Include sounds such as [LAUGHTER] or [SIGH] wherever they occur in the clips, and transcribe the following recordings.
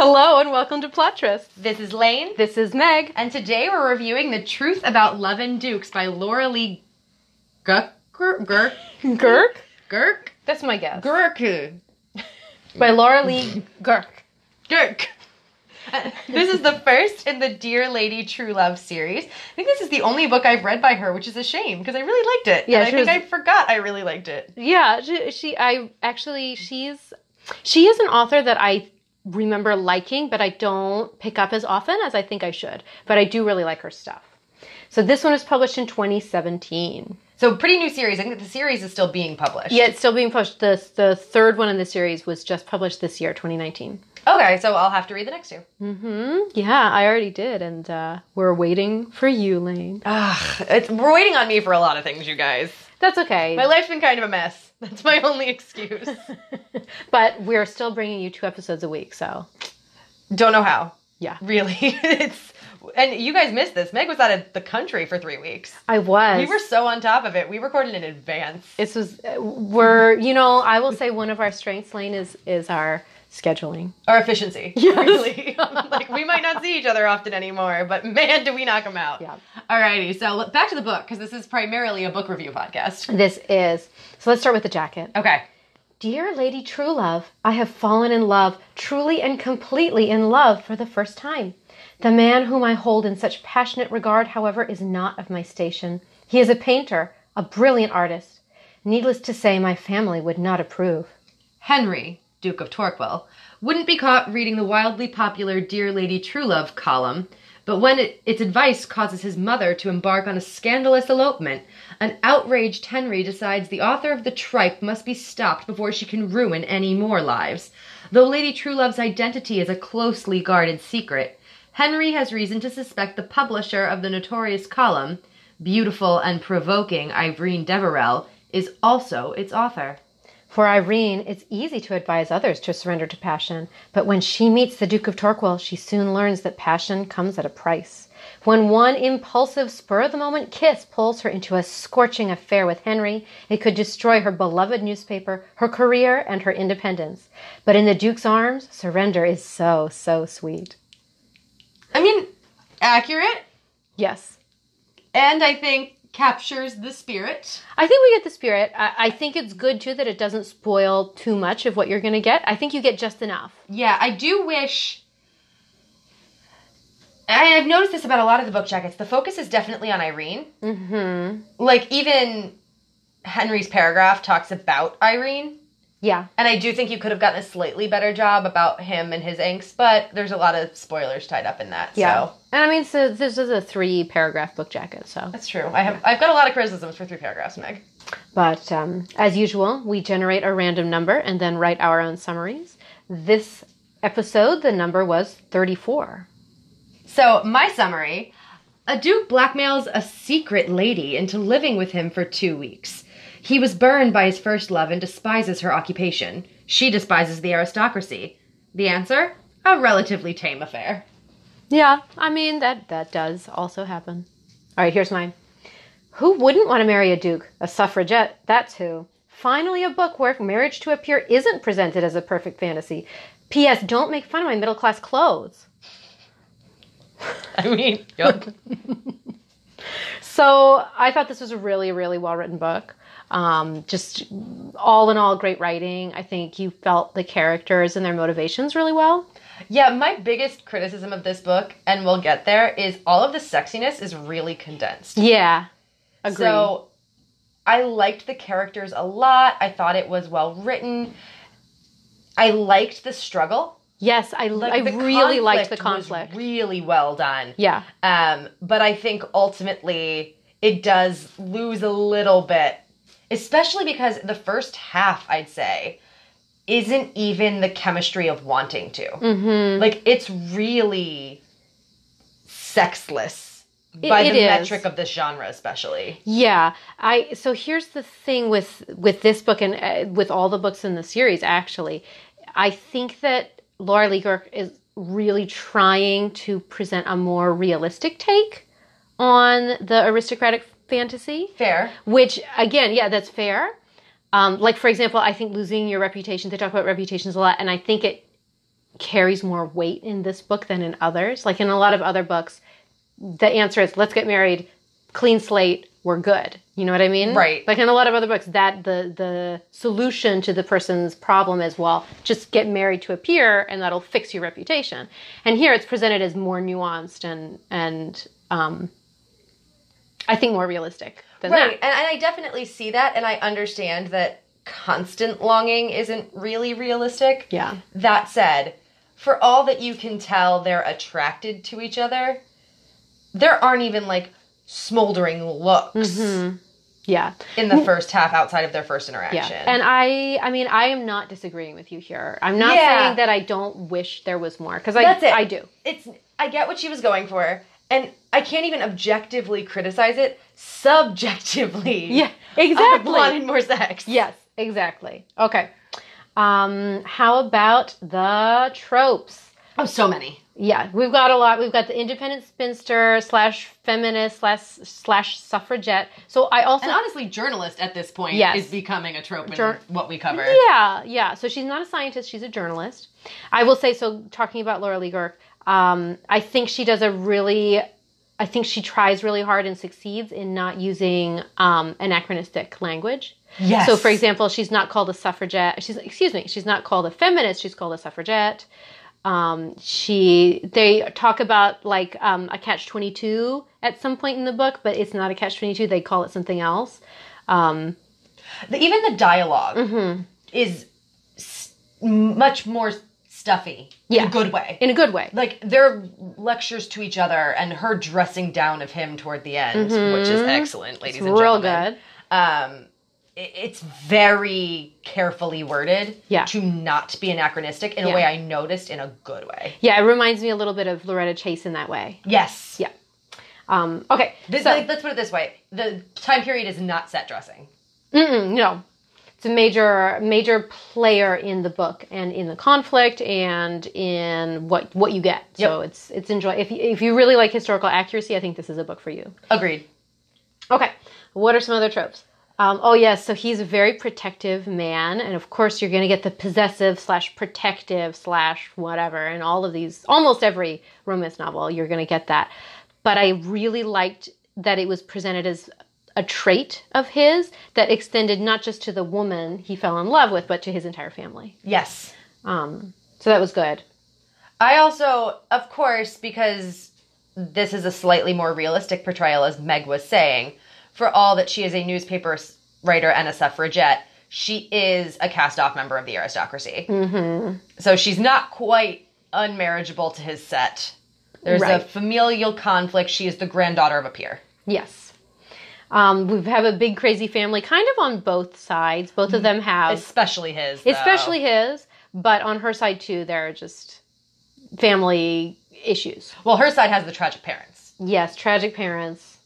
Hello and welcome to Plottress. This is Lane, This is Meg. and today we're reviewing The Truth About Love and Dukes by Laura Lee Guhrke. Guhrke. [LAUGHS] Guhrke? Guhrke. That's my guess. Guhrke. [LAUGHS] By Laura Lee [LAUGHS] Guhrke. Guhrke. this is the first in the Dear Lady Truelove series. I think this is the only book I've read by her, which is a shame because I really liked it. Yeah, and I think was- I forgot I really liked it. Yeah, she, she I actually she's she is an author that I remember liking, but I don't pick up as often as I think I should. But I do really like her stuff. So this one was published in 2017. So pretty new series. I think the series is still being published. Yeah, it's still being published. The the third one in the series was just published this year, 2019. Okay, so I'll have to read the next two. Mm-hmm. Yeah, I already did, and uh, we're waiting for you, Lane. Ugh, it's, we're waiting on me for a lot of things, you guys. That's okay. My life's been kind of a mess. [LAUGHS] That's my only excuse. [LAUGHS] but we're still bringing you two episodes a week, so Don't know how. yeah. Really, [LAUGHS] it's and you guys missed this. Meg was out of the country for three weeks. I was. We were so on top of it. We recorded in advance. This was uh, we're you know I will say one of our strengths, Lane, is is our scheduling. or efficiency, [LAUGHS] Yes. really. [LAUGHS] like we might not see each other often anymore, but man, do we knock them out. Yeah. Alrighty, so look, back to the book because this is primarily a book review podcast. This is so. Let's start with the jacket. Okay. Dear Lady Truelove, I have fallen in love, truly and completely in love for the first time. The man whom I hold in such passionate regard, however, is not of my station. He is a painter, a brilliant artist. Needless to say, my family would not approve. Henry, Duke of Torquil, wouldn't be caught reading the wildly popular Dear Lady Truelove column, but when it, its advice causes his mother to embark on a scandalous elopement, an outraged Henry decides the author of the tripe must be stopped before she can ruin any more lives. Though Lady Truelove's identity is a closely guarded secret, Henry has reason to suspect the publisher of the notorious column, beautiful and provoking Irene Deverell, is also its author. For Irene, it's easy to advise others to surrender to passion, but when she meets the Duke of Torquil, she soon learns that passion comes at a price. When one impulsive, spur of the moment kiss pulls her into a scorching affair with Henry, it could destroy her beloved newspaper, her career, and her independence. But in the Duke's arms, surrender is so, so sweet. I mean, accurate, Yes. and I think captures the spirit. I think we get the spirit. I, I think it's good too that it doesn't spoil too much of what you're going to get. I think you get just enough. Yeah, I do wish. I- I've noticed this about a lot of the book jackets. The focus is definitely on Irene. Mm-hmm. Like even Henry's paragraph talks about Irene, Yeah. and I do think you could have gotten a slightly better job about him and his angst. But there's a lot of spoilers tied up in that. Yeah. So And I mean, so this is a three paragraph book jacket, so. that's true. I have I've got a lot of criticisms for three paragraphs, Meg. But um, as usual, we generate a random number and then write our own summaries. This episode, the number was 34. So, my summary A duke blackmails a secret lady into living with him for two weeks. He was burned by his first love and despises her occupation. She despises the aristocracy. The answer? A relatively tame affair. Yeah, I mean, that, that does also happen. All right, here's mine. Who wouldn't want to marry a duke? A suffragette, that's who. Finally, a book where marriage to a peer isn't presented as a perfect fantasy. P.S. Don't make fun of my middle class clothes. [LAUGHS] I mean, yep. [LAUGHS] So I thought this was a really, really well written book. Um, just all in all, great writing. I think you felt the characters and their motivations really well. yeah, my biggest criticism of this book, and we'll get there, is all of the sexiness is really condensed. Yeah, agree. So I liked the characters a lot. I thought it was well written. I liked the struggle. yes, I, Like, I really liked the conflict really well done. yeah, Um, but I think ultimately it does lose a little bit, especially because the first half, I'd say, isn't even the chemistry of wanting to. mm-hmm. Like it's really sexless It- by it the is. metric of this genre, especially. yeah. I so here's the thing with with this book and uh, with all the books in the series. Actually, I think that Laura Lee is really trying to present a more realistic take on the aristocratic fantasy. Fair. Which again, yeah, that's fair. Um, like for example, I think losing your reputation. They talk about reputations a lot, and I think it carries more weight in this book than in others. Like in a lot of other books, the answer is let's get married, clean slate, we're good. You know what I mean? Right. Like in a lot of other books, that the the solution to the person's problem is well, just get married to a peer and that'll fix your reputation. And here it's presented as more nuanced and and um, I think more realistic than Right, that. and, and I definitely see that, and I understand that constant longing isn't really realistic. Yeah. That said, for all that you can tell they're attracted to each other, there aren't even like smoldering looks mm-hmm. Yeah. in the first half outside of their first interaction. Yeah. And I I mean I am not disagreeing with you here. I'm not Yeah. saying that I don't wish there was more cuz I That's it. I do. it's I get what she was going for, and I can't even objectively criticize it. Subjectively, [LAUGHS] Yeah, exactly. I wanted more sex. Yes, exactly. Okay. Um how about the tropes? Oh, so many. Yeah, we've got a lot. We've got the independent spinster slash feminist slash slash suffragette. So I also And honestly, journalist at this point Yes. is becoming a trope in Jour- what we cover. Yeah, yeah. So she's not a scientist; she's a journalist. I will say so. Talking about Laura Lee Guhrke, um, I think she does a really, I think she tries really hard and succeeds in not using um, anachronistic language. Yes. So, for example, she's not called a suffragette. She's excuse me. She's not called a feminist. She's called a suffragette. Um, she they talk about like um, a catch twenty two at some point in the book, but it's not a catch twenty two. They call it something else. Um, The, even the dialog Mm-hmm. is s- much more stuffy Yeah. in a good way. in a good way. like their lectures to each other and her dressing down of him toward the end, which is excellent, ladies and Mm-hmm. Real good. Um, it- it's very carefully worded Yeah. to not be anachronistic in Yeah. a way I noticed in a good way. Yeah, it reminds me a little bit of Loretta Chase in that way. Yes. Yeah. Um, okay. This, so, like, let's put it this way: the time period is not set dressing. no, it's a major major player in the book and in the conflict and in what what you get. So it's it's enjoy. If you, if you really like historical accuracy, I think this is a book for you. Agreed. Okay. What are some other tropes? Um, oh yes, so he's a very protective man, and of course you're going to get the possessive slash protective slash whatever, and all of these. Almost every romance novel, you're going to get that. But I really liked that it was presented as a trait of his that extended not just to the woman he fell in love with, but to his entire family. Yes. Um, so that was good. I also, of course, because this is a slightly more realistic portrayal, as Meg was saying, for all that she is a newspaper writer and a suffragette, she is a cast off member of the aristocracy. Mm-hmm. So she's not quite unmarriageable to his set. There's a familial conflict. She is the granddaughter of a peer. Yes. Um, we have a big crazy family, kind of on both sides. Both of them have Especially his. though. especially his but on her side too there are just family issues Well, her side has the tragic parents. yes tragic parents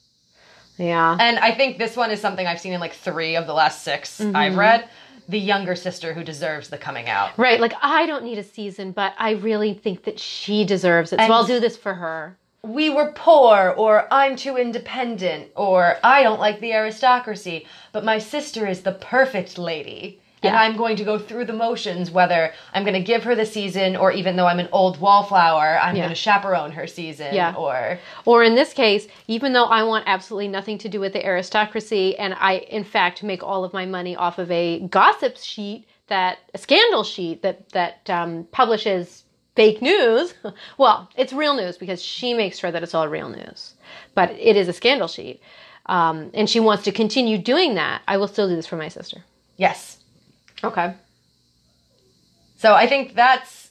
yeah And I think this one is something I've seen in like three of the last 6 Mm-hmm. I've read. The younger sister who deserves the coming out. right like i don't need a season but i really think that she deserves it And- so i'll do this for her we were poor, or I'm too independent, or I don't like the aristocracy, but my sister is the perfect lady. And Yeah. I'm going to go through the motions, whether I'm going to give her the season, or even though I'm an old wallflower, I'm Yeah. going to chaperone her season, Yeah. or or in this case even though i want absolutely nothing to do with the aristocracy and i in fact make all of my money off of a gossip sheet that a scandal sheet that that um, publishes fake news [LAUGHS] well it's real news because she makes sure that it's all real news but it is a scandal sheet um, and she wants to continue doing that i will still do this for my sister yes. okay So I think that's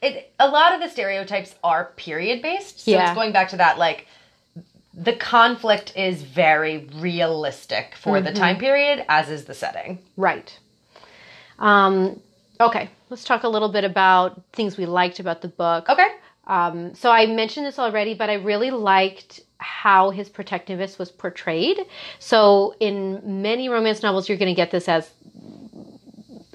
it. A lot of the stereotypes are period based. So Yeah. it's going back to that, like, the conflict is very realistic for the time period, as is the setting. right um, okay let's talk a little bit about things we liked about the book Okay. Um, so I mentioned this already, but I really liked how his protectiveness was portrayed. So in many romance novels, you're going to get this as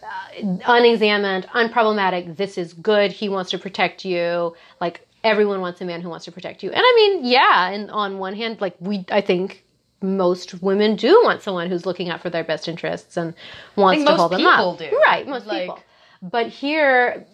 uh, unexamined, unproblematic. This is good. He wants to protect you. Like everyone wants a man who wants to protect you. And I mean, yeah. And on one hand, like we, I think most women do want someone who's looking out for their best interests and wants to hold them people up. do. Right, most Like- people. But here,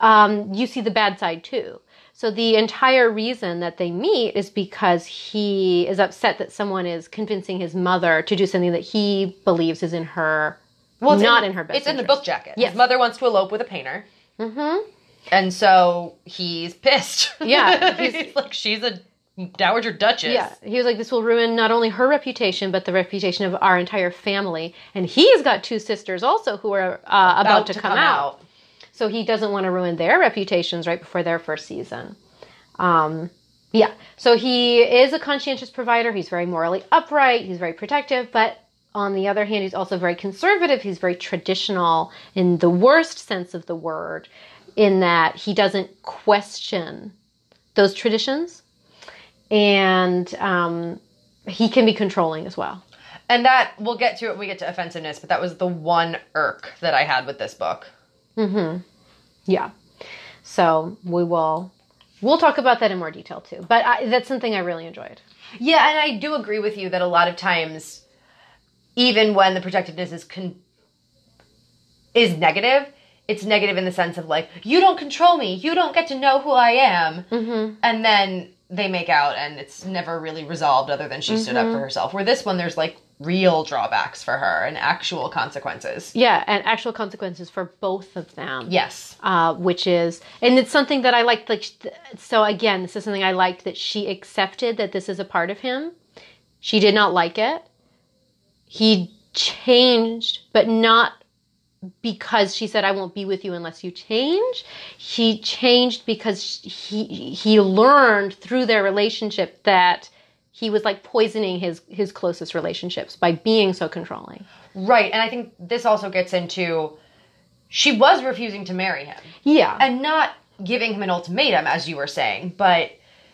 um, you see the bad side too. So the entire reason that they meet is because he is upset that someone is convincing his mother to do something that he believes is in her, well, it's not in, her best. It's in the book jacket. Yes. His mother wants to elope with a painter. Mm-hmm. And so he's pissed. Yeah, [LAUGHS] he's- he's like, she's a dowager duchess. Yeah, he was like, this will ruin not only her reputation, but the reputation of our entire family. And he's got two sisters also who are uh, about, to, come, out. So he doesn't want to ruin their reputations right before their first season. Um, yeah, so he is a conscientious provider. He's very morally upright. He's very protective, but on the other hand, he's also very conservative. He's very traditional in the worst sense of the word, in that he doesn't question those traditions, and um, he can be controlling as well. And that, we'll get to it when we get to offensiveness, but that was the one irk that I had with this book. Mm-hmm. Yeah. So we will we'll talk about that in more detail too. But I, that's something I really enjoyed. Yeah, and I do agree with you that a lot of times, even when the protectiveness is con- is negative, it's negative in the sense of like you don't control me, you don't get to know who I am, mm-hmm. and then they make out, and it's never really resolved other than she stood up for herself. Where this one, there's like real drawbacks for her and actual consequences. Yeah, and actual consequences for both of them. Yes. Uh, which is, and it's something that I liked. Like, so again, this is something I liked that she accepted that this is a part of him. She did not like it. He changed, but not because she said, "I won't be with you unless you change." He changed because he he learned through their relationship that he was like poisoning his his closest relationships by being so controlling. Right, and I think this also gets into she was refusing to marry him. Yeah, and not giving him an ultimatum as you were saying but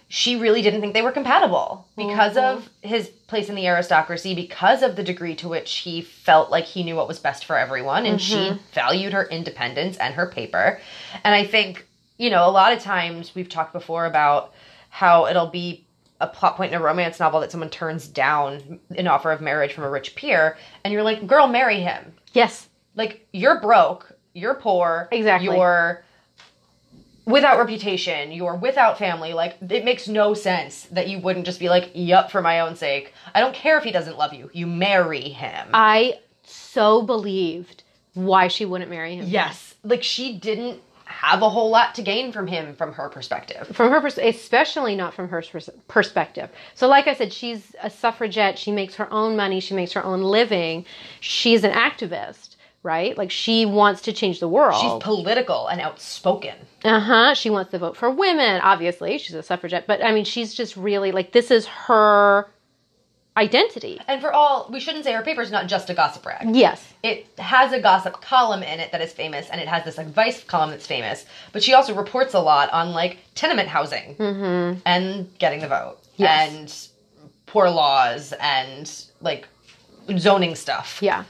she really didn't think they were compatible because of mm-hmm. his place in the aristocracy because of the degree to which he felt like he knew what was best for everyone and she mm-hmm. valued her independence and her paper. And i think you know a lot of times we've talked before about how it'll be a plot point in a romance novel that someone turns down an offer of marriage from a rich peer and you're like girl marry him. Yes, like you're broke, you're poor, Exactly. You're without reputation, you're without family. Like it makes no sense that you wouldn't just be like, "Yup, for my own sake. I don't care if he doesn't love you. You marry him." I so believed why she wouldn't marry him. yes, like she didn't have a whole lot to gain from him from her perspective. From her pers- especially not from her pers- perspective. So like I said, she's a suffragette, she makes her own money, she makes her own living. She's an activist, right? Like she wants to change the world. She's political and outspoken. Uh-huh. She wants to vote for women, obviously. She's a suffragette, but I mean she's just really like this is her identity. And for all, we shouldn't say her paper is not just a gossip rag. Yes. it has a gossip column in it that is famous and it has this advice column that's famous but she also reports a lot on like tenement housing and getting the vote Mm-hmm. Yes. and poor laws and like zoning stuff Yeah.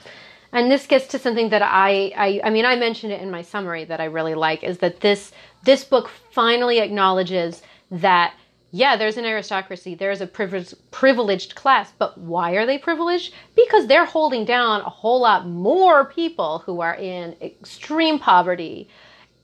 And this gets to something that I, I I mean I mentioned it in my summary that I really like is that this this book finally acknowledges that yeah, there's an aristocracy, there's a privileged privileged class, but why are they privileged? Because they're holding down a whole lot more people who are in extreme poverty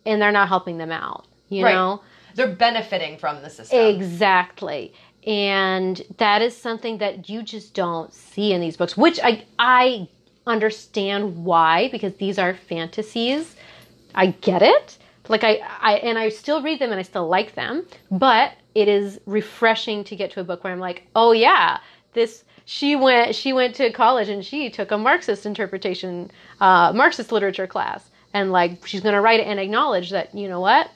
and they're not helping them out, you right know? they're benefiting from the system Exactly. And that is something that you just don't see in these books, which I I understand why because these are fantasies. I get it. Like I, I and I still read them and I still like them, but it is refreshing to get to a book where I'm like, "Oh yeah, this she went she went to college and she took a Marxist interpretation uh, Marxist literature class and like she's going to write it and acknowledge that, you know what?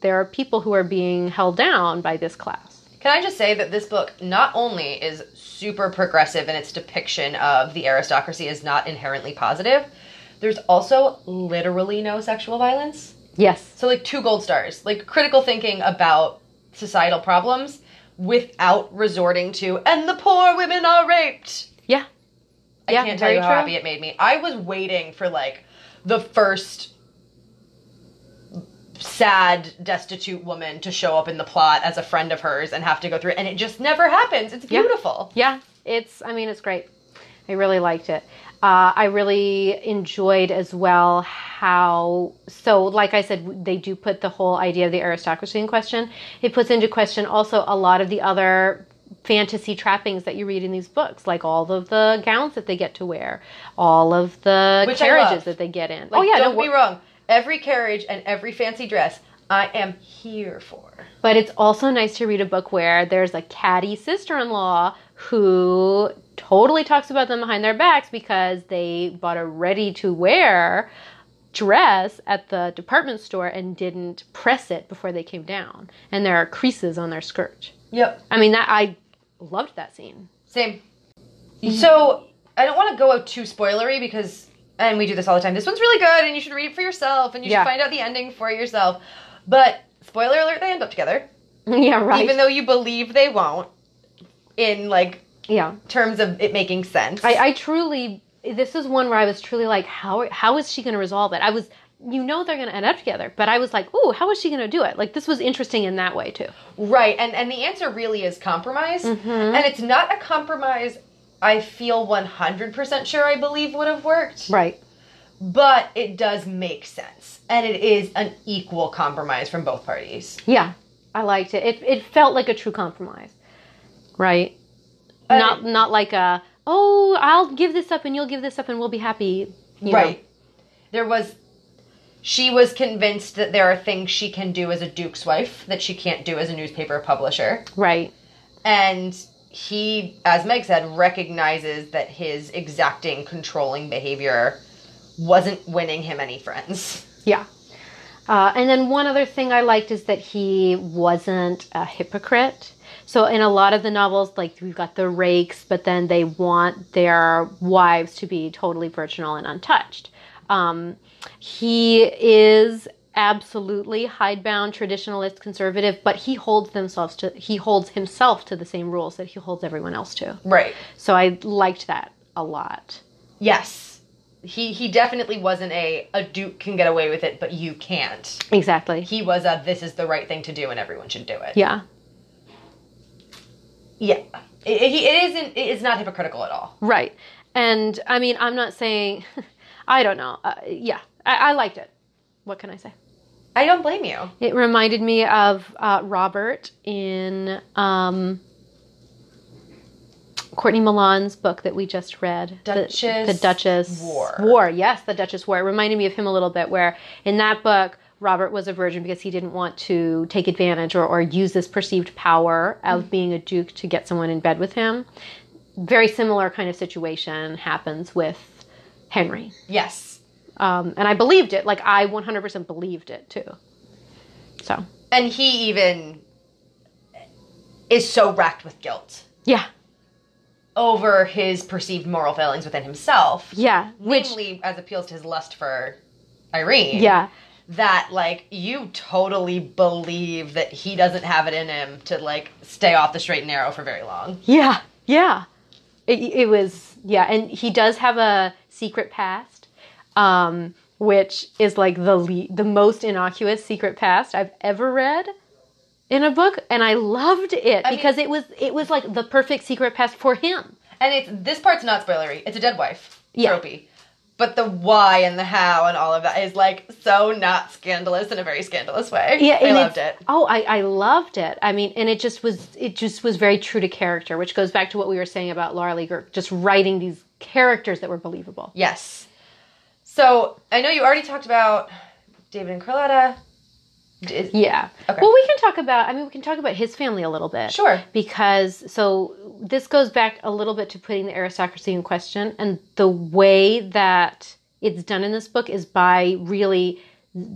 There are people who are being held down by this class. Can I just say that this book not only is super progressive in its depiction of the aristocracy as not inherently positive, there's also literally no sexual violence. Yes. So like two gold stars, like critical thinking about societal problems without resorting to and the poor women are raped. Yeah. I Yeah, can't tell you how true. happy it made me. I was waiting for like the first sad destitute woman to show up in the plot as a friend of hers and have to go through it and it just never happens. It's beautiful. Yeah. It's I mean it's great. I really liked it. Uh, I really enjoyed as well how, so like I said, they do put the whole idea of the aristocracy in question. It puts into question also a lot of the other fantasy trappings that you read in these books, like all of the gowns that they get to wear, all of the Which carriages that they get in. Like, oh yeah, don't no, be wrong. Every carriage and every fancy dress, I am here for. But it's also nice to read a book where there's a catty sister in law who totally talks about them behind their backs because they bought a ready to wear dress at the department store and didn't press it before they came down. And there are creases on their skirt. Yep. I mean, that I loved that scene. Same. Mm-hmm. So I don't want to go too spoilery because, and we do this all the time. This one's really good, and you should read it for yourself, and you Yeah. should find out the ending for yourself. But spoiler alert: they end up together, [LAUGHS] yeah, right. even though you believe they won't. In like yeah. terms of it making sense. I, I truly, this is one where I was truly like, how how is she going to resolve it? I was, you know, they're going to end up together, but I was like, ooh, how is she going to do it? Like this was interesting in that way too. Right, and and the answer really is compromise, Mm-hmm. and it's not a compromise. I feel one hundred percent sure I believe would have worked, Right. but it does make sense, and it is an equal compromise from both parties. Yeah, I liked it. It it felt like a true compromise, right? Uh, not not like a oh, I'll give this up and you'll give this up and we'll be happy. you know. right. There was. She was convinced that there are things she can do as a duke's wife that she can't do as a newspaper publisher. Right. And he, as Meg said, recognizes that his exacting, controlling behavior wasn't winning him any friends. Yeah. Uh, and then one other thing I liked is that he wasn't a hypocrite. So in a lot of the novels, like we've got the rakes, but then they want their wives to be totally virginal and untouched. Um, he is absolutely hidebound, traditionalist, conservative, but he holds themselves to he holds himself to the same rules that he holds everyone else to. Right. So I liked that a lot. Yes. He he definitely wasn't a a duke can get away with it, but you can't. Exactly. He was a this is the right thing to do and everyone should do it. Yeah. Yeah. It, it, it isn't it is not hypocritical at all. Right. And I mean, I'm not saying, [LAUGHS] I don't know. Uh, yeah, I, I liked it. What can I say? I don't blame you. It reminded me of uh, Robert in um, Courtney Milan's book that we just read. the- Duchess the, Duchess War. War, yes, the Duchess War. It reminded me of him a little bit, where in that book, Robert was a virgin because he didn't want to take advantage or, or use this perceived power of being a duke to get someone in bed with him. Very similar kind of situation happens with Henry. Yes. Um, and I believed it. Like, I 100% believed it too. So, And he even is so racked with guilt yeah. over his perceived moral failings within himself. Yeah. Which, Namely, as appeals to his lust for Irene. yeah. That like you totally believe that he doesn't have it in him to like stay off the straight and narrow for very long. Yeah, yeah. It, it was yeah, and he does have a secret past, um, which is like the le- the most innocuous secret past I've ever read in a book, and I loved it mean- because it was it was like the perfect secret past for him. And it's this part's not spoilery. It's a dead wife Yeah. tropey. But the why and the how and all of that is like so not scandalous in a very scandalous way. Yeah, I loved it. Oh, I, I loved it. I mean, and it just was it just was very true to character, which goes back to what we were saying about Laura Lee just writing these characters that were believable. Yes. So I know you already talked about David and Carlotta. D- Yeah. Okay. Well, we can talk about. I mean, we can talk about his family a little bit. Sure. Because so this goes back a little bit to putting the aristocracy in question, and the way that it's done in this book is by really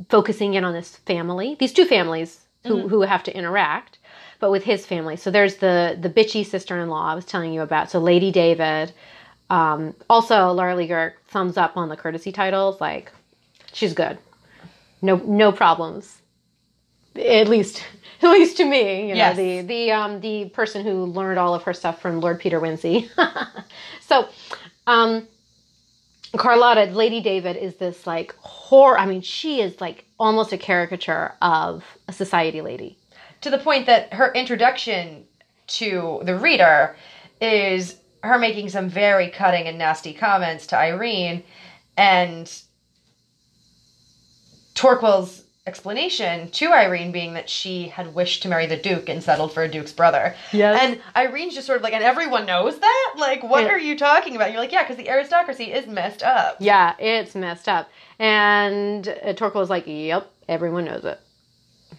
focusing in on this family, these two families who who have to interact, but with his family. So there's the the bitchy sister-in-law I was telling you about. So Lady David. Um, also, Laura Lee thumbs up on the courtesy titles. Like, she's good. No, no problems at least [LAUGHS] at least to me you know Yes. the the um the person who learned all of her stuff from lord peter Wimsey. [LAUGHS] so um carlotta lady david is this like horror i mean she is like almost a caricature of a society lady to the point that her introduction to the reader is her making some very cutting and nasty comments to Irene and Torquil's explanation to Irene being that she had wished to marry the Duke and settled for a Duke's brother. Yes. And Irene's just sort of like, and everyone knows that? Like, what are you talking about? You're like, yeah, because the aristocracy is messed up. Yeah, it's messed up. And uh, Torquil was like, "Yep, everyone knows it."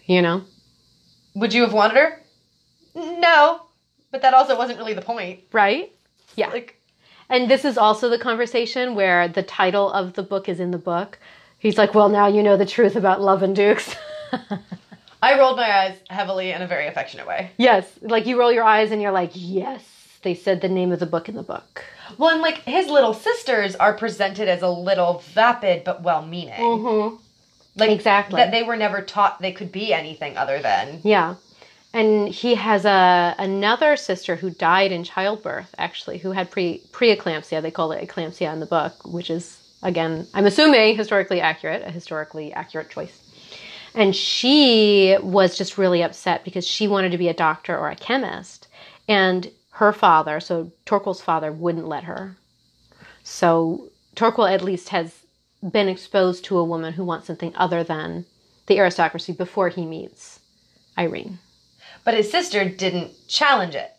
You know? Would you have wanted her? No. But that also wasn't really the point. Right? Yeah. Like, And this is also the conversation where the title of the book is in the book. He's like, "Well, now you know the truth about love and dukes." [LAUGHS] I rolled my eyes heavily in a very affectionate way. yes, like you roll your eyes and you're like, "Yes, they said the name of the book in the book." Well, and like his little sisters are presented as a little vapid but well-meaning. Mm-hmm. Like Exactly. that they were never taught they could be anything other than. Yeah. And he has a another sister who died in childbirth, actually, who had pre preeclampsia. They call it eclampsia in the book, which is again, I'm assuming historically accurate, a historically accurate choice. And she was just really upset because she wanted to be a doctor or a chemist, and her father, so Torquil's father, wouldn't let her. So Torquil at least has been exposed to a woman who wants something other than the aristocracy before he meets Irene. But his sister didn't challenge it.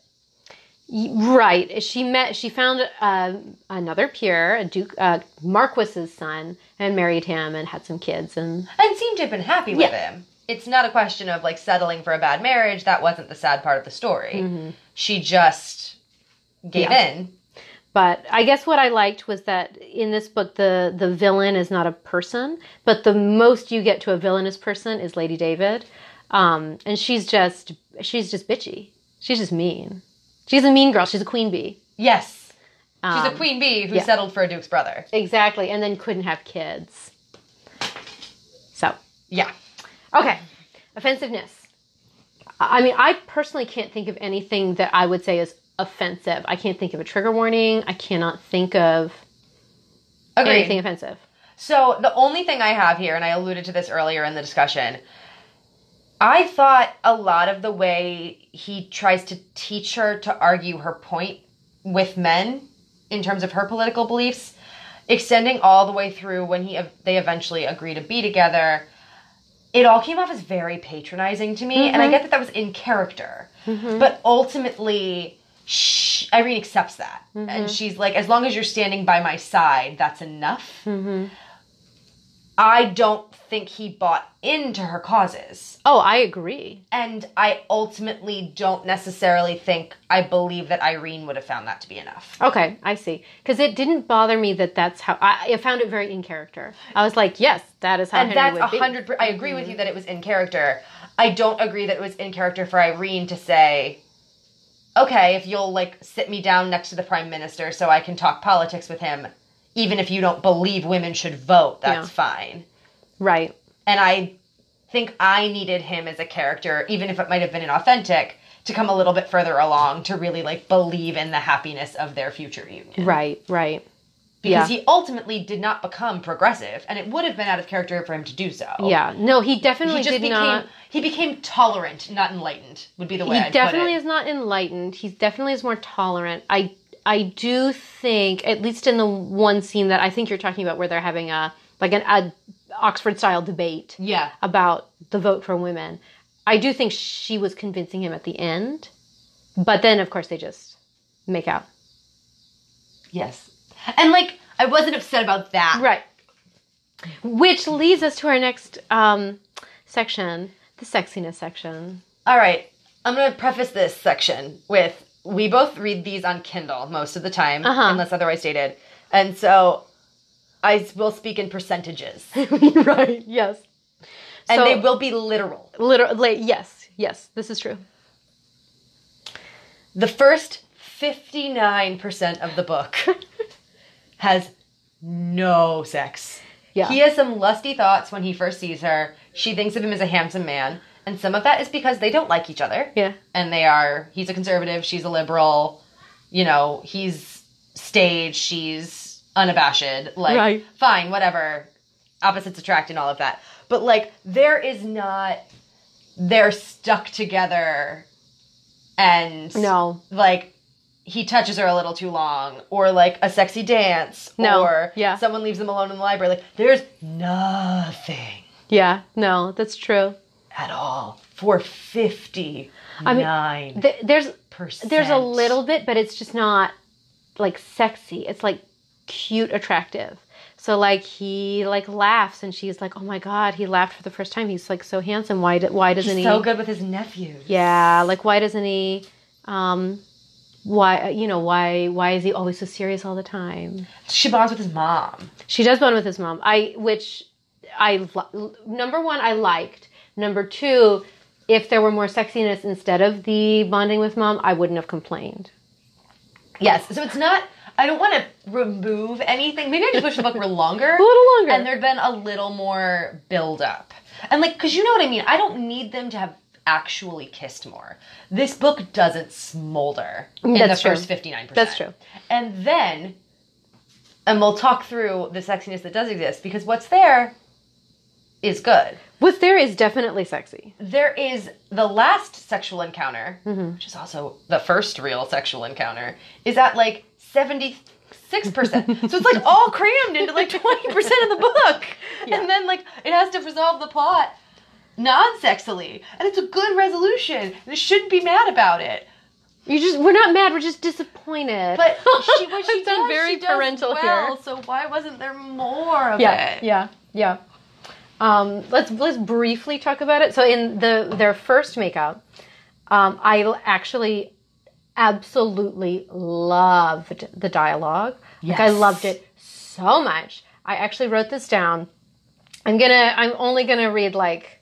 Right. She met. She found uh, another peer, a duke, uh, Marquis's son, and married him and had some kids. And And seemed to have been happy with Yeah. him. It's not a question of like settling for a bad marriage. That wasn't the sad part of the story. She just gave Mm-hmm. Yeah. in. but I guess what I liked was that in this book, the the villain is not a person, but the most you get to a villainous person is Lady David, um, and she's just she's just bitchy. She's just mean. She's a mean girl. She's a queen bee. Yes. She's a Um, queen bee who yeah. settled for a duke's brother. Exactly, and then couldn't have kids. So Yeah. Okay. Offensiveness. I I mean, I personally can't think of anything that I would say is offensive. I can't think of a trigger warning. I cannot think of Agreed. anything offensive. So the only thing I have here, and I alluded to this earlier in the discussion, I thought a lot of the way he tries to teach her to argue her point with men in terms of her political beliefs, extending all the way through when he they eventually agree to be together, it all came off as very patronizing to me, and I mm-hmm. get that that was in character, mm-hmm. but ultimately. Sh- Irene accepts that, mm-hmm. and she's like, "As long as you're standing by my side, that's enough." I don't think he bought into her causes. Oh, I agree. And I ultimately don't necessarily think I believe that Irene would have found that to be enough. Okay, I see. Because it didn't bother me that that's how I, I found it very in character. I was like, yes, that is how And Henry that's a hundred. I agree with you mm-hmm. that it was in character. I don't agree that it was in character for Irene to say, "Okay, if you'll like sit me down next to the prime minister so I can talk politics with him, even if you don't believe women should vote, that's Yeah. fine." Right. and I think I needed him as a character, even if it might have been inauthentic, to come a little bit further along to really like believe in the happiness of their future union. Right. Right. Because yeah. he ultimately did not become progressive, and it would have been out of character for him to do so. Yeah. No, he definitely He just did became not. he became tolerant, not enlightened, would be the way he I'd definitely is not enlightened. He definitely is more tolerant. I I do think, at least in the one scene that I think you're talking about, where they're having a like an a Oxford style debate Yeah. about the vote for women. I do think she was convincing him at the end, but then of course they just make out. Yes. And like I wasn't upset about that. Right. Which leads us to our next um, section, the sexiness section. All right. I'm going to preface this section with we both read these on Kindle most of the time, Uh-huh. unless otherwise stated. And so I will speak in percentages. [LAUGHS] right. Yes. And So- they will be literal. Literally, yes, yes, this is true. The first 59% of the book [LAUGHS] has no sex. Yeah. He has some lusty thoughts when he first sees her. She thinks of him as a handsome man. And some of that is because they don't like each other. Yeah. and they are he's a conservative she's a liberal you know he's stage she's unabashed like Right. fine whatever opposites attract and all of that but like there is not they're stuck together and No. like he touches her a little too long, or like a sexy dance, No, or yeah. someone leaves them alone in the library. Like there's nothing Yeah, no, that's true. At all for fifty I mean, Th- there's there's a little bit, but it's just not like sexy. It's like cute, attractive. So like he like laughs, and she's like, "Oh my god, he laughed for the first time. He's like so handsome. Why? Why doesn't He's he? so good with his nephews. Yeah, like why doesn't he? Um, why you know why why is he always so serious all the time? She bonds with his mom. She does bond with his mom. I which I number one I liked. Number two, if there were more sexiness instead of the bonding with mom, I wouldn't have complained. Yes. So it's not. I don't want to remove anything. Maybe I just wish the book were longer. A little longer. And there'd been a little more build up. And like, cause you know what I mean? I don't need them to have actually kissed more. This book doesn't smolder in That's the true. first 59%. That's true. And then, and we'll talk through the sexiness that does exist because what's there is good. What's there is definitely sexy. There is the last sexual encounter, Mm-hmm. which is also the first real sexual encounter, is at like 76%. [LAUGHS] so it's like all crammed into like 20% of the book. Yeah. And then like it has to resolve the plot non sexily. And it's a good resolution. And shouldn't be mad about it. You just we're not mad, we're just disappointed. But [LAUGHS] she, what she does, very she does parental well, here. So why wasn't there more of Yeah, it? yeah, yeah. Um, let's let's briefly talk about it. So in the their first makeout, um, I actually absolutely loved the dialogue. Like I loved it so much. I actually wrote this down. I'm gonna. I'm only gonna read like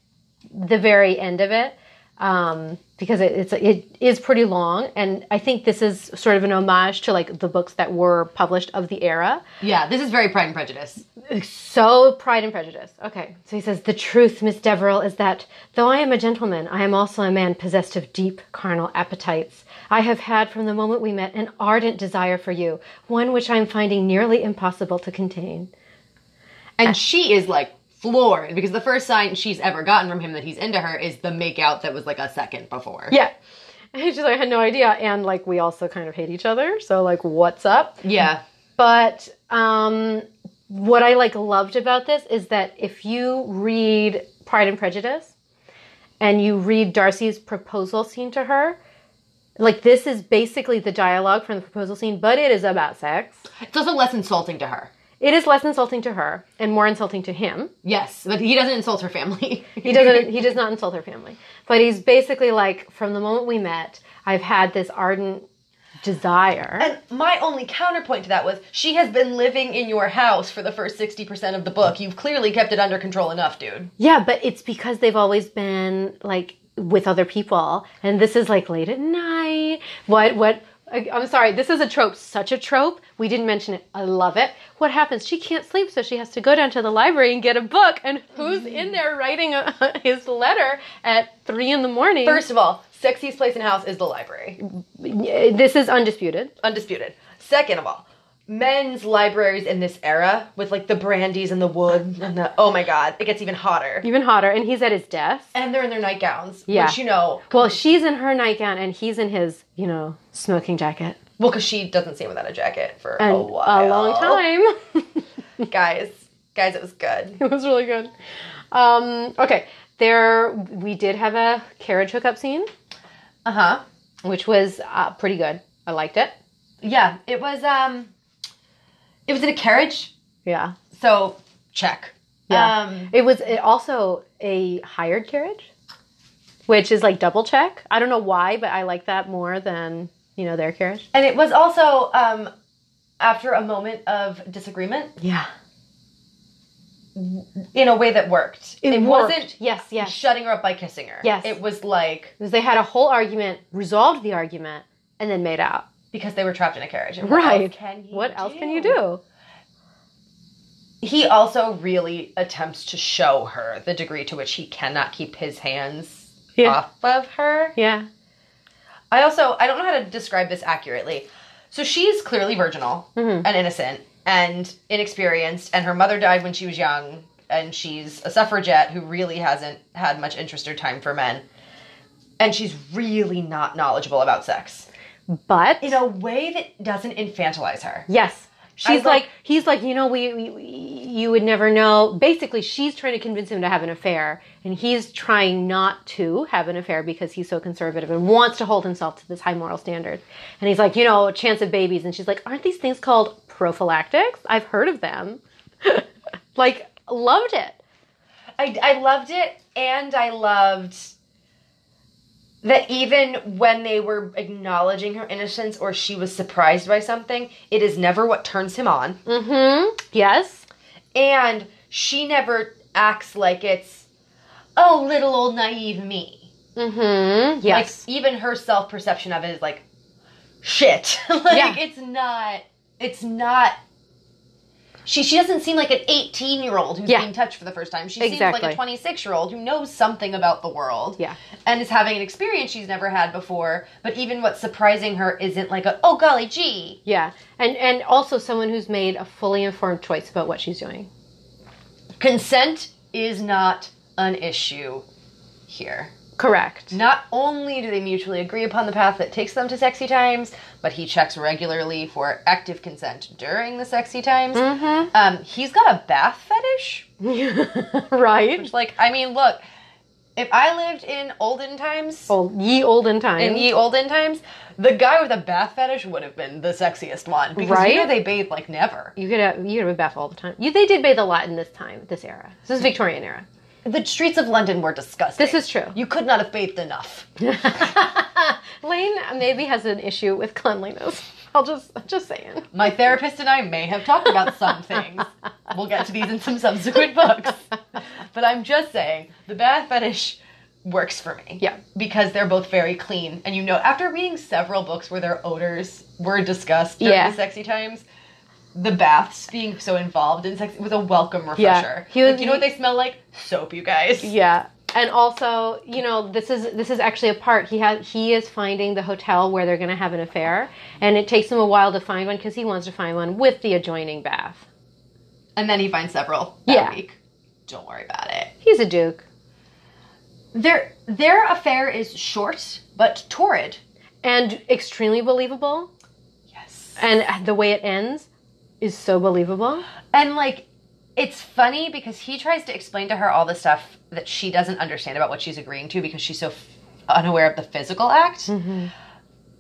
the very end of it um, because it, it's it is pretty long, and I think this is sort of an homage to like the books that were published of the era. Yeah, this is very Pride and Prejudice. So Pride and Prejudice. Okay, so he says the truth, Miss Deverell, is that though I am a gentleman, I am also a man possessed of deep carnal appetites. I have had from the moment we met an ardent desire for you, one which I am finding nearly impossible to contain. And she is like floored because the first sign she's ever gotten from him that he's into her is the makeout that was like a second before. Yeah. And she's like, I had no idea. And like, we also kind of hate each other. So, like, what's up? Yeah. But um, what I like loved about this is that if you read Pride and Prejudice and you read Darcy's proposal scene to her, like this is basically the dialogue from the proposal scene, but it is about sex. It's also less insulting to her. It is less insulting to her and more insulting to him. Yes, but he doesn't insult her family. [LAUGHS] He doesn't. he does [LAUGHS] not insult her family, but he's basically like, from the moment we met, I've had this ardent desire. And my only counterpoint to that was she has been living in your house for the first 60% of the book. You've clearly kept it under control enough, dude. Yeah, but it's because they've always been like with other people, and this is like late at night. What? What? I- I'm sorry. This is a trope. Such a trope. We didn't mention it. I love it. What happens? She can't sleep, so she has to go down to the library and get a book. And who's in mm. there writing uh, a, [LAUGHS] his letter at three in the morning? First of all, sexiest place in the house is the library. this is undisputed. Undisputed. Second of all, men's libraries in this era with like the brandies and the wood and the oh my god, it gets even hotter. Even hotter, and he's at his desk. And they're in their nightgowns, Yeah. which you know, Well, she's in her nightgown, and he's in his, you know, smoking jacket. well, because she doesn't see him without a jacket for And a while, a long time. [LAUGHS] guys. Guys, it was good. It was really good. Um, okay, there we did have a carriage hookup scene, Uh huh. which was uh, pretty good. I liked it. Yeah, it was. Um, it was in a carriage, Yeah, so check. Yeah. Um, it was it also a hired carriage, which is like double check. I don't know why, but I like that more than you know their carriage. and it was also um, after a moment of disagreement Yeah, in a way that worked. it, wasn't. Yes, yes. shutting her up by kissing her. Yes. It was like Because they had a whole argument, resolved the argument, and then made out. Because they were trapped in a carriage. And what Right. else can he What else can you do? He also really attempts to show her the degree to which he cannot keep his hands Yeah. off of her. Yeah. I also I don't know how to describe this accurately. So she's clearly virginal Mhm. and innocent and inexperienced, and her mother died when she was young, and she's a suffragette who really hasn't had much interest or time for men. And she's really not knowledgeable about sex. But in a way that doesn't infantilize her. yes, she's love- like he's like you know we, we, we you would never know. Basically, she's trying to convince him to have an affair, and he's trying not to have an affair because he's so conservative and wants to hold himself to this high moral standard. And he's like, you know, a chance of babies, and she's like, aren't these things called prophylactics? I've heard of them. [LAUGHS] like, loved it. I, I loved it, and I loved that even when they were acknowledging her innocence or she was surprised by something, it is never what turns him on. Mm-hmm. Yes. And she never acts like it's, oh, little old naive me. Mm-hmm. Yes. Like, even her self perception of it is like, shit. [LAUGHS] like, Yeah. it's not, it's not. She, she doesn't seem like an 18 year old who's Yeah. being touched for the first time. She seems like a 26 year old who knows something about the world. Yeah. And is having an experience she's never had before. But even what's surprising her isn't like a, oh, golly gee. Yeah. And and also someone who's made a fully informed choice about what she's doing. Consent is not an issue here. Correct. Not only do they mutually agree upon the path that takes them to sexy times, but he checks regularly for active consent during the sexy times. Mm-hmm. Um, he's got a bath fetish. [LAUGHS] right. Which, like, I mean, look, if I lived in olden times, Old, ye olden times. in ye olden times, the guy with a bath fetish would have been the sexiest one because Right? you know they bathe like never. you could have you could have a bath all the time. You, they did bathe a lot in this time, this era. This is Victorian era. The streets of London were disgusting. This is true. You could not have bathed enough. [LAUGHS] [LAUGHS] Lane maybe has an issue with cleanliness. I'll just just saying. My therapist and I may have talked about some things. We'll get to these in some subsequent books. But I'm just saying, the bath fetish works for me. Yeah. Because they're both very clean. And you know, after reading several books where their odors were discussed during Yeah. the sexy times, the baths being so involved in sex was a welcome refresher. He was- Like, you know what they smell like? Soap, you guys. Yeah. And also, you know, this is this is actually a part he has. He is finding the hotel where they're going to have an affair, and it takes him a while to find one because he wants to find one with the adjoining bath. And then he finds several that Yeah. week. Don't worry about it. He's a duke, Their their affair is short but torrid. and extremely believable. Yes. And the way it ends is so believable. And like, it's funny because he tries to explain to her all the stuff that she doesn't understand about what she's agreeing to because she's so f- unaware of the physical act.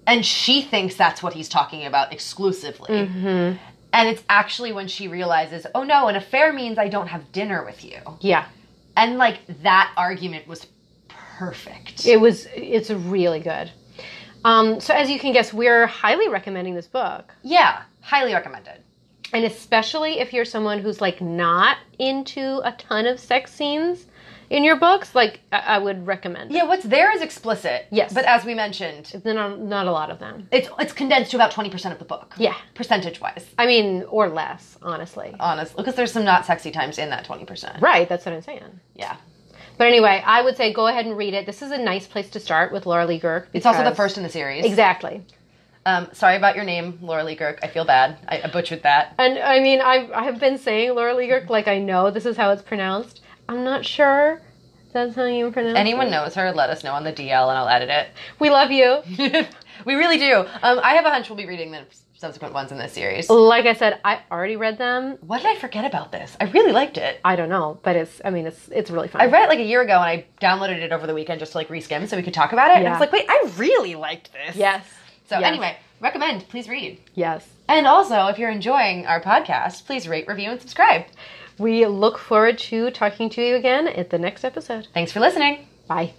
And she thinks that's what he's talking about exclusively. And it's actually when she realizes, oh no, an affair means I don't have dinner with you. Yeah, And like, that argument was perfect. it was. It's really good. Um, so as you can guess, we're highly recommending this book. yeah, highly recommended. And especially if you're someone who's like not into a ton of sex scenes in your books, like I, I would recommend. Yeah, what's there is explicit. Yes. But as we mentioned, There's not, not a lot of them. it's it's condensed to about 20% of the book. Yeah. Percentage wise. I mean, or less, honestly. Honestly. Because there's some not sexy times in that 20%. Right, that's what I'm saying. Yeah. But anyway, I would say go ahead and read it. This is a nice place to start with Laura Lee Guhrke. It's also the first in the series. Exactly. Um, sorry about your name, Laura Lee Guhrke. I feel bad. I, I butchered that. And I mean, I I have been saying Laura Lee Guhrke like I know this is how it's pronounced. I'm not sure that's how you pronounce Anyone it. knows her, let us know on the DL and I'll edit it. We love you. [LAUGHS] we really do. Um, I have a hunch we'll be reading the subsequent ones in this series. Like I said, I already read them. What did I forget about this? I really liked it. I don't know, but it's I mean it's it's really fun. I read it like a year ago and I downloaded it over the weekend just to like reskim so we could talk about it. And I was like, wait, I really liked this. yes. So Yes. anyway, recommend. Please read. Yes. And also, if you're enjoying our podcast, please rate, review, and subscribe. We look forward to talking to you again at the next episode. Thanks for listening. Bye.